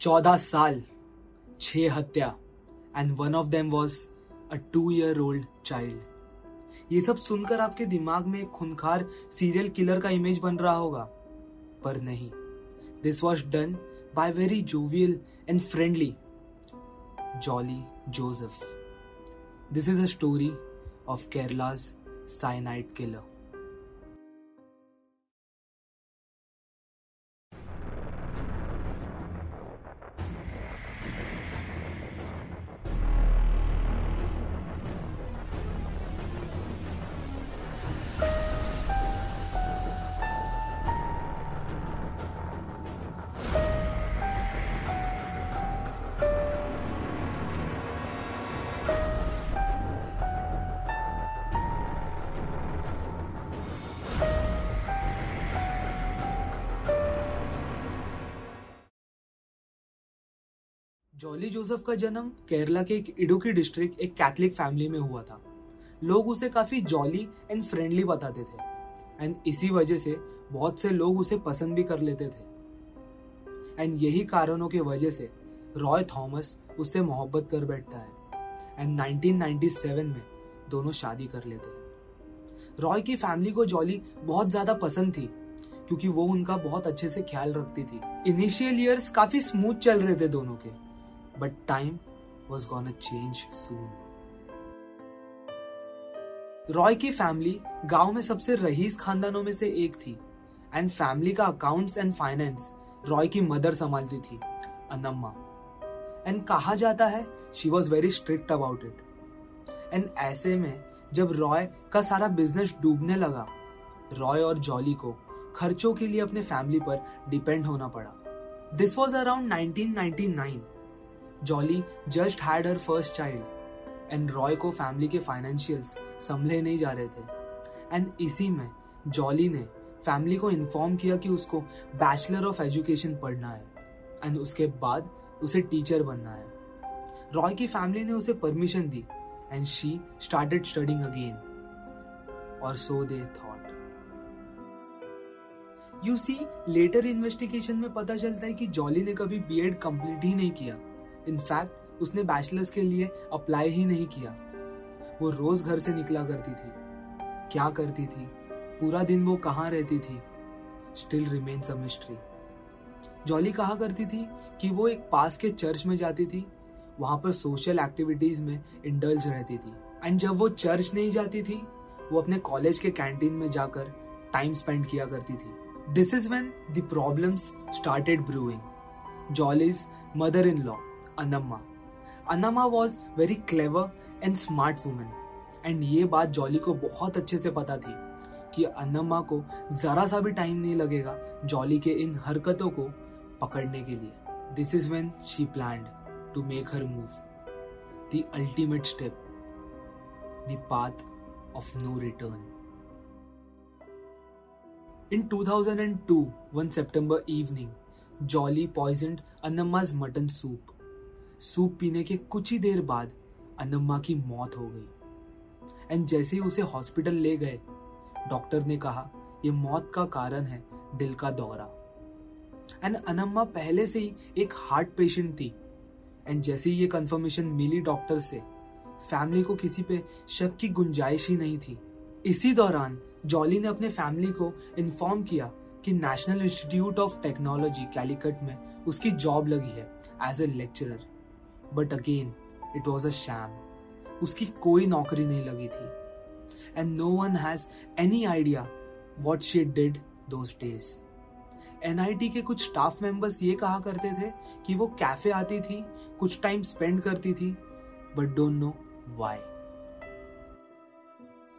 चौदह साल, छह हत्या and one of them was a two year old child ये सब सुनकर आपके दिमाग में एक खुनखार सीरियल किलर का इमेज बन रहा होगा। पर नहीं this was done by very jovial and friendly Jolly Joseph this is a story of Kerala's cyanide killer Jolly Joseph का जन्म केरला के एक इडुकी डिस्ट्रिक्ट, एक कैथलिक फैमिली में हुआ था। लोग उसे काफ़ी जॉली एंड फ्रेंडली बताते थे। एंड इसी वजह से बहुत से लोग उसे पसंद भी कर लेते थे। एंड यही कारणों की वजह से रॉय थॉमस उससे मोहब्बत कर बैठता है। एंड 1997 में दोनों शादी कर लेते हैं। रॉय की फैमिली को जॉली बहुत ज़्यादा पसंद थी, क्योंकि वो उनका बहुत अच्छे से ख्याल रखती थी। इनिशियल ईयर्स काफ़ी स्मूथ चल रहे थे दोनों के। But time was gonna change soon. Roy की फैमिली गाँव में सबसे रईस खानदानों में से एक थी। एंड फैमिली का अकाउंट्स एंड फाइनेंस रॉय की मदर संभालती थी, अनम्मा। एंड कहा जाता है she was very strict about it and ऐसे में जब रॉय का सारा बिज़नेस डूबने लगा रॉय और जॉली को खर्चों के लिए अपने फैमिली पर डिपेंड होना पड़ा। This was around 1999 Jolly just had her first child and Roy को फैमिली के फाइनेंशियल्स संभले नहीं जा रहे थे। एंड इसी में जॉली ने फैमिली को इन्फॉर्म किया कि उसको बैचलर ऑफ़ एजुकेशन पढ़ना है एंड उसके बाद उसे टीचर बनना है। रॉय की फैमिली ने उसे permission the and she started studying again और so they thought you see later investigation में पता चलता है कि जॉली ने कभी बीएड कंप्लीट ही नहीं किया। इनफैक्ट उसने बैचलर्स के लिए अप्लाई ही नहीं किया। वो रोज घर से निकला करती थी। क्या करती थी? पूरा दिन वो कहाँ रहती थी? Still remains a mystery Jolly कहा करती थी कि वो एक पास के चर्च में जाती थी। वहाँ पर सोशल एक्टिविटीज़ में इंडल्ज रहती थी। एंड जब वो चर्च नहीं जाती थी, वो अपने कॉलेज के कैंटीन में जाकर टाइम स्पेंड किया करती थी। This is when the problems started brewing Jolly's mother in law Annamma Annamma was very clever and smart women and ये बात जॉली को बहुत अच्छे से पता थी कि अनम्मा को जरा सा भी टाइम नहीं लगेगा जॉली के इन हरकतों को पकड़ने के लिए। This is when she plan to make her move the ultimate step the path of no return In 2002, one September evening, Jolly poisoned Annamma's mutton soup. Soup पीने के कुछ ही देर बाद अनम्मा की मौत हो गई। एंड जैसे ही उसे हॉस्पिटल ले गए, डॉक्टर ने कहा यह मौत का कारण है दिल का दौरा। एंड अनम्मा पहले से ही एक हार्ट पेशेंट थी। एंड जैसे ही ये कंफर्मेशन मिली डॉक्टर से, फैमिली को किसी पे शक की गुंजाइश ही नहीं थी। इसी दौरान जॉली ने अपने फैमिली को इन्फॉर्म किया कि National Institute of Technology, Calicut में उसकी जॉब लगी है as a lecturer. But again it was a sham उसकी कोई नौकरी नहीं लगी थी। And no one has any idea what she did those days NIT के कुछ स्टाफ मेंबर्स ये कहा करते थे कि वो कैफ़े आती थी, कुछ टाइम स्पेंड करती थी बट डोंट नो वाई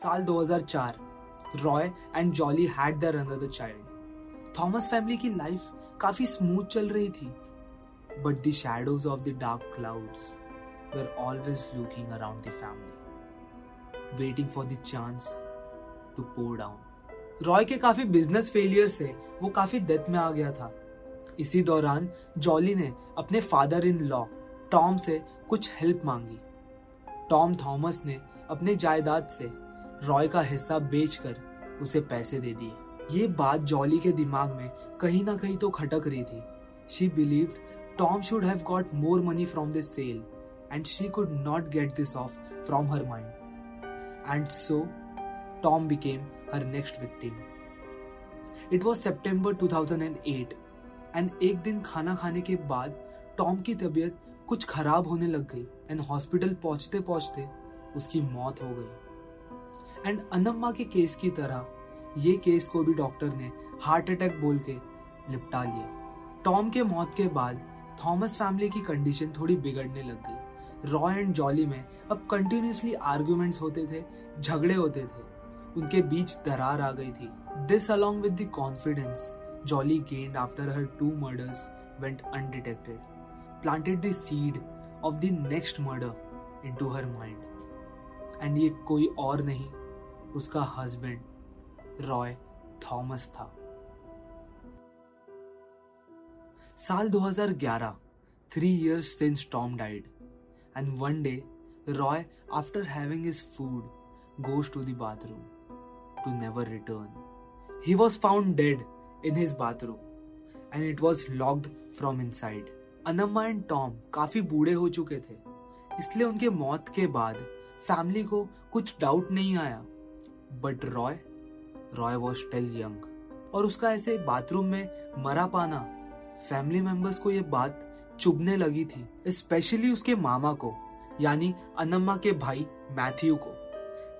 साल 2004 Roy and Jolly had their another child Thomas family की लाइफ काफ़ी स्मूथ चल रही थी। But the shadows of the dark clouds were always looking around the family, waiting for the chance to pour down. Roy के काफ़ी business failure से वो काफ़ी डेथ में आ गया था। इसी दौरान जॉली ने अपने फादर इन लॉ टॉम से कुछ हेल्प मांगी। टॉम थॉमस ने अपने जायदाद से रॉय का हिस्सा बेचकर उसे पैसे दे दिए। ये बात जॉली के दिमाग में कहीं ना कहीं तो खटक रही थी। She believed Tom should have got more money from this sale, and she could not get this off from her mind. And so, Tom became her next victim. It was September 2008, and एक दिन खाना खाने के बाद Tom की तबीयत कुछ खराब होने लग गई एंड हॉस्पिटल पहुँचते पहुँचते उसकी मौत हो गई एंड अनम्मा के केस की तरह ये केस को भी डॉक्टर ने हार्ट अटैक बोल के निपटा लिया टॉम के मौत के बाद थॉमस फैमिली की कंडीशन थोड़ी बिगड़ने लग गई। रॉय एंड जॉली में अब कंटिन्यूसली आर्ग्यूमेंट्स होते थे, झगड़े होते थे। उनके बीच दरार आ गई थी। This along with the confidence Jolly gained after her two murders went undetected planted the seed of the next murder into her mind and ये कोई और नहीं, उसका हस्बैंड रॉय थॉमस था। साल 2011 three years since Tom died and one day Roy after having his food goes to the to never return he was found dead in his bathroom and it was locked from inside Annamma and Tom काफ़ी बूढ़े हो चुके थे, इसलिए उनके मौत के बाद फैमिली को कुछ डाउट नहीं आया. But Roy Roy was still young और उसका ऐसे बाथरूम में मरा पाना फैमिली मेंबर्स को ये बात चुभने लगी थी स्पेशली उसके मामा को, यानी अनम्मा के भाई मैथ्यू को।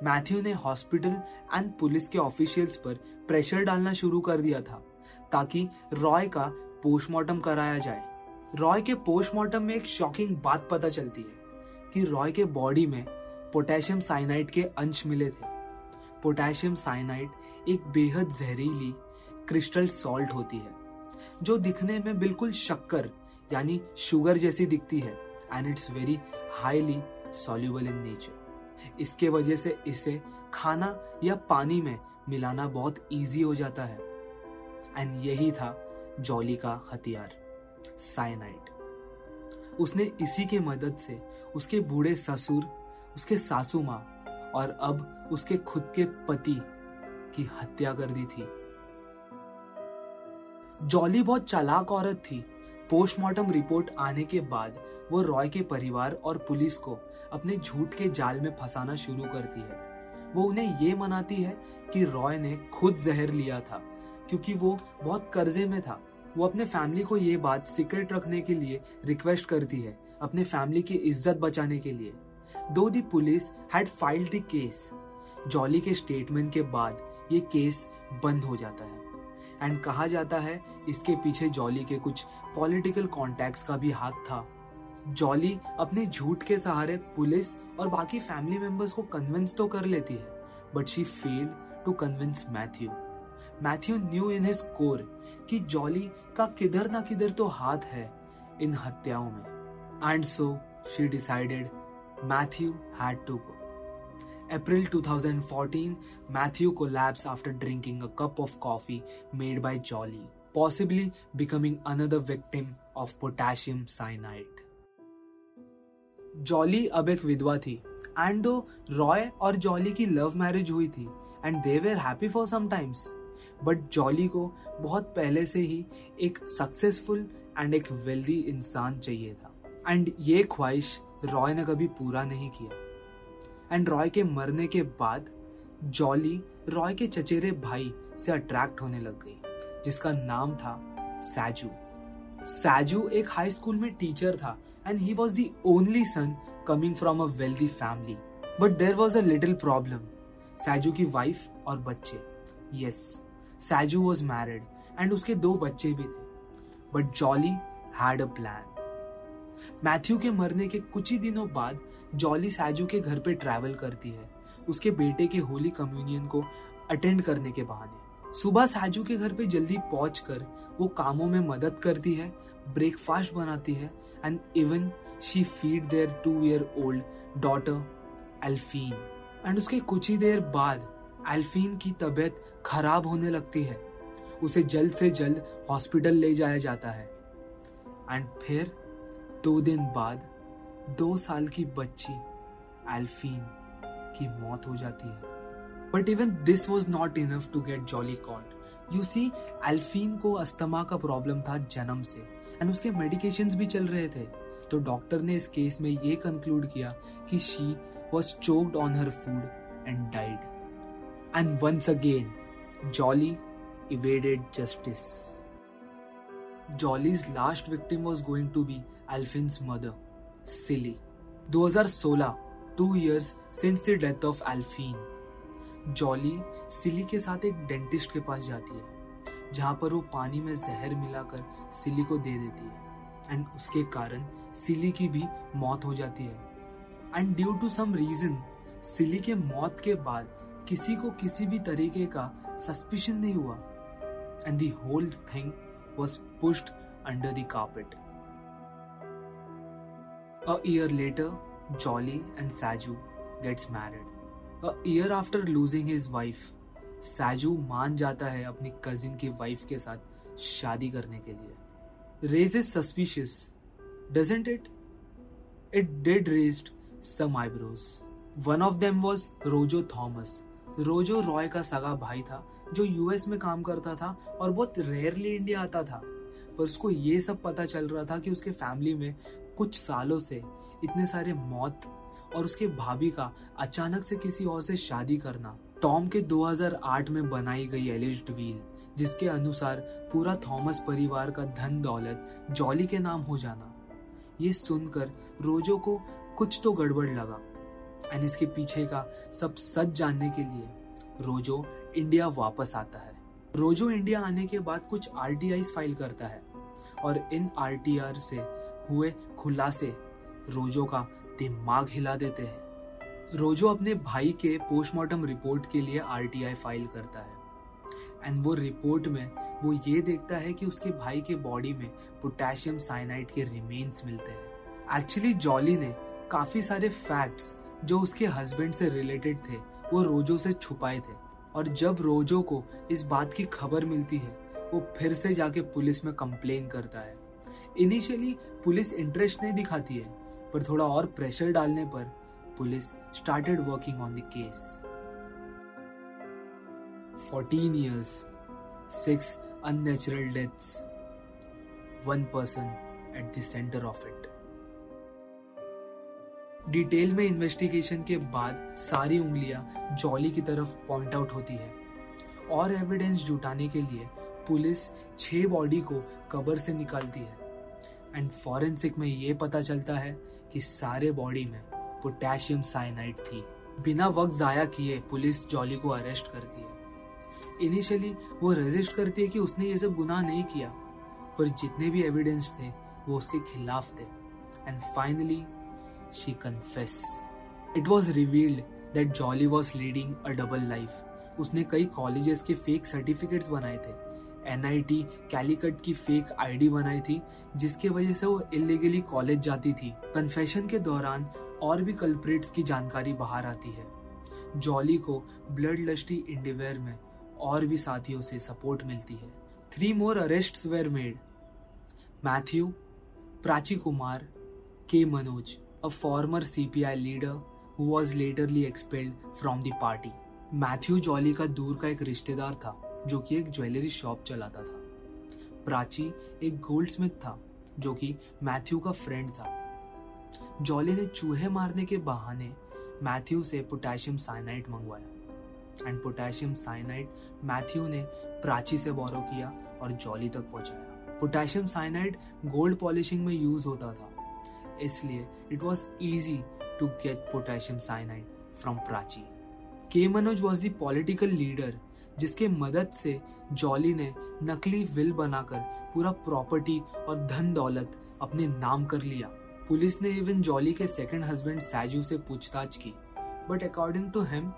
मैथ्यू ने हॉस्पिटल एंड पुलिस के ऑफिशियल्स पर प्रेशर डालना शुरू कर दिया था, ताकि रॉय का पोस्टमार्टम कराया जाए। रॉय के पोस्टमार्टम में एक शॉकिंग बात पता चलती है कि रॉय के बॉडी में पोटेशियम साइनाइड के अंश मिले थे। पोटेशियम साइनाइड एक बेहद जहरीली क्रिस्टल सॉल्ट होती है। जो दिखने में बिल्कुल शक्कर, यानी शुगर जैसी दिखती है and it's very highly soluble in nature इसके वजह से इसे खाना या पानी में मिलाना बहुत इजी हो जाता है। एंड यही था जॉली का हथियार साइनाइड उसने इसी के मदद से उसके बूढ़े ससुर, उसके सासू माँ और अब उसके खुद के पति की हत्या कर दी थी। जॉली बहुत चालाक औरत थी। पोस्टमार्टम रिपोर्ट आने के बाद वो रॉय के परिवार और पुलिस को अपने झूठ के जाल में फंसाना शुरू करती है। वो उन्हें ये मनाती है कि रॉय ने खुद जहर लिया था, क्योंकि वो बहुत कर्जे में था। वो अपने फैमिली को ये बात सीक्रेट रखने के लिए रिक्वेस्ट करती है, अपने फैमिली की इज़्ज़त बचाने के लिए। Though the police had filed the case Jolly के स्टेटमेंट के बाद ये केस बंद हो जाता है। एंड कहा जाता है, इसके पीछे जॉली के कुछ पॉलिटिकल कॉन्टैक्ट्स का भी हाथ था। जॉली अपने झूठ के सहारे पुलिस और बाकी फैमिली मेंबर्स को कन्विंस तो कर लेती है but she failed to convince Matthew Matthew knew in his core कि जॉली का किधर ना किधर तो हाथ है इन हत्याओं में। And so she decided Matthew had to go April 2014, Matthew collapsed after drinking a cup of coffee made by Jolly, possibly becoming another victim of potassium cyanide. Jolly अब एक विधवा थी एंड दो रॉय और जॉली की लव मैरिज हुई थी and they were happy for some times but Jolly को बहुत पहले से ही एक सक्सेसफुल एंड एक वेल्दी इंसान चाहिए था एंड ये ख्वाहिश रॉय ने कभी पूरा नहीं किया एंड रॉय के मरने के बाद जॉली, रॉय के चचेरे भाई से अट्रैक्ट होने लग गई, जिसका नाम था सैजू। सैजू एक हाई स्कूल में टीचर था and he was the only son coming from a wealthy family but there was a little problem Shaju की वाइफ और बच्चे। Yes Shaju was married and उसके दो बच्चे भी थे। But Jolly had a plan Matthew के मरने के कुछ ही दिनों बाद जॉली साजू के घर पे ट्रैवल करती है। उसके बेटे के होली कम्युनियन को अटेंड करने के बहाने। सुबह सैजू के घर पे जल्दी पहुँच कर वो कामों में मदद करती है ब्रेकफास्ट बनाती है and even she feed their two year old daughter Alfine and उसके कुछ ही देर बाद एल्फीन की तबीयत खराब होने लगती है। उसे जल्द से जल्द हॉस्पिटल ले जाया जाता है। एंड फिर दो दिन बाद दो साल की बच्ची एल्फीन की मौत हो जाती है। But even this was not enough to get Jolly caught you see Alfine को अस्थमा का प्रॉब्लम था जन्म से एंड उसके मेडिकेशंस भी चल रहे थे। तो डॉक्टर ने इस केस में ये कंक्लूड किया कि she was choked on her food and died and once again Jolly evaded justice Jolly's last victim was going to be Alfin's mother, Silly. 2016, two years since the death of Alfine. Jolly Sili के साथ एक dentist के पास जाती है जहाँ पर वो पानी में जहर मिलाकर सिली को दे देती है एंड उसके कारण सिली की भी मौत हो जाती है and due to some reason Sili के मौत के बाद किसी को किसी भी तरीके का सस्पिशन नहीं हुआ and the whole thing was pushed under the carpet. A year later, Jolly and Saju gets married. A year after losing his wife, Saju मान जाता है अपनी कजिन की वाइफ के साथ शादी करने के लिए। Raise is suspicious doesn't it it did raised some eyebrows one of them was Rojo Thomas Rojo Roy का सगा भाई था जो यूएस में काम करता था और बहुत रेयरली इंडिया आता था। पर उसको ये सब पता चल रहा था कि उसके फैमिली में कुछ सालों से इतने सारे मौत और उसके भाभी का अचानक से किसी और से शादी करना, टॉम के 2008 में बनाई गई एलिज्ड वील जिसके अनुसार पूरा थॉमस परिवार का धन दौलत जॉली के नाम हो जाना। ये सुनकर रोजो को कुछ तो गड़बड़ लगा। एंड इसके पीछे का सब सच जानने के लिए रोजो इंडिया वापस आता है। रोजो इंडिया आने के बाद कुछ आर फ़ाइल करता है और इन आर से हुए खुलासे रोजो का दिमाग हिला देते हैं। रोजो अपने भाई के पोस्टमार्टम रिपोर्ट के लिए आरटीआई फ़ाइल करता है। एंड वो रिपोर्ट में वो ये देखता है कि उसके भाई के बॉडी में पोटेशियम साइनाइड के रिमेन्स मिलते हैं। एक्चुअली जॉली ने काफ़ी सारे फैक्ट्स जो उसके हस्बैंड से रिलेटेड थे, वो रोजो से छुपाए थे। और जब रोजो को इस बात की खबर मिलती है, वो फिर से जाके पुलिस में कंप्लेन करता है। इनिशियली पुलिस इंटरेस्ट नहीं दिखाती है पर थोड़ा और प्रेशर डालने पर police started working on the case 14 years, six unnatural deaths, one person at the center of it. Detail में इन्वेस्टिगेशन के बाद सारी उंगलियाँ जॉली की तरफ़ पॉइंट आउट होती है। और एविडेंस जुटाने के लिए पुलिस छह बॉडी को कबर से निकालती है। एंड फॉरेंसिक में ये पता चलता है कि सारे बॉडी में पोटेशियम साइनाइड थी। बिना वक्त जाया किए पुलिस जॉली को अरेस्ट करती है। इनिशियली वो रजिस्ट करती है कि उसने ये सब गुनाह नहीं किया, पर जितने भी एविडेंस थे, वो उसके खिलाफ थे। And finally she confess it was revealed that Jolly was leading a double life उसने कई कॉलेजेस के फेक सर्टिफिकेट्स बनाए थे। एनआईटी कैलिकट की फेक आईडी बनाई थी, जिसकी वजह से वो इलीगली कॉलेज जाती थी। कन्फेशन के दौरान और भी कल्प्रेट्स की जानकारी बाहर आती है। जॉली को ब्लड लस्टी इंडिवेयर में और भी साथियों से सपोर्ट मिलती है। Three more arrest were made Matthew Praji Kumar K Manoj a former CPI leader who was later expelled from the party Matthew Jolly का दूर का एक रिश्तेदार था। जो कि एक ज्वेलरी शॉप चलाता था। प्राची एक गोल्ड स्मिथ था, जो कि मैथ्यू का फ्रेंड था। जॉली ने चूहे मारने के बहाने मैथ्यू से पोटेशियम साइनाइड मंगवाया। एंड पोटेशियम साइनाइड मैथ्यू ने प्राची से बोरो किया और जॉली तक पहुँचाया। पोटेशियम साइनाइड गोल्ड पॉलिशिंग में यूज़ होता था। इसलिए it was easy to get potassium cyanide from Praji. K Manoj was the political leader जिसके मदद से जॉली ने नकली विल बनाकर पूरा प्रॉपर्टी और धन दौलत अपने नाम कर लिया। पुलिस ने इवन जॉली के सेकंड हस्बैंड सैजू से पूछताछ की। बट अकॉर्डिंग टू हिम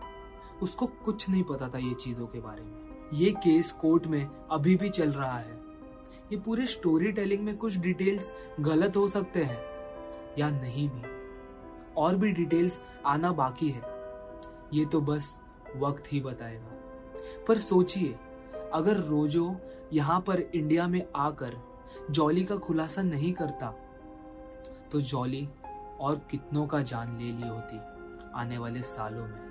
उसको कुछ नहीं पता था ये चीज़ों के बारे में। ये केस कोर्ट में अभी भी चल रहा है। ये पूरे स्टोरी टेलिंग में कुछ डिटेल्स गलत हो सकते हैं या नहीं भी। और भी डिटेल्स आना बाकी है। ये तो बस वक्त ही बताएगा। पर सोचिए, अगर रोजो यहाँ पर इंडिया में आकर जॉली का खुलासा नहीं करता तो जॉली और कितनों का जान ले ली होती आने वाले सालों में।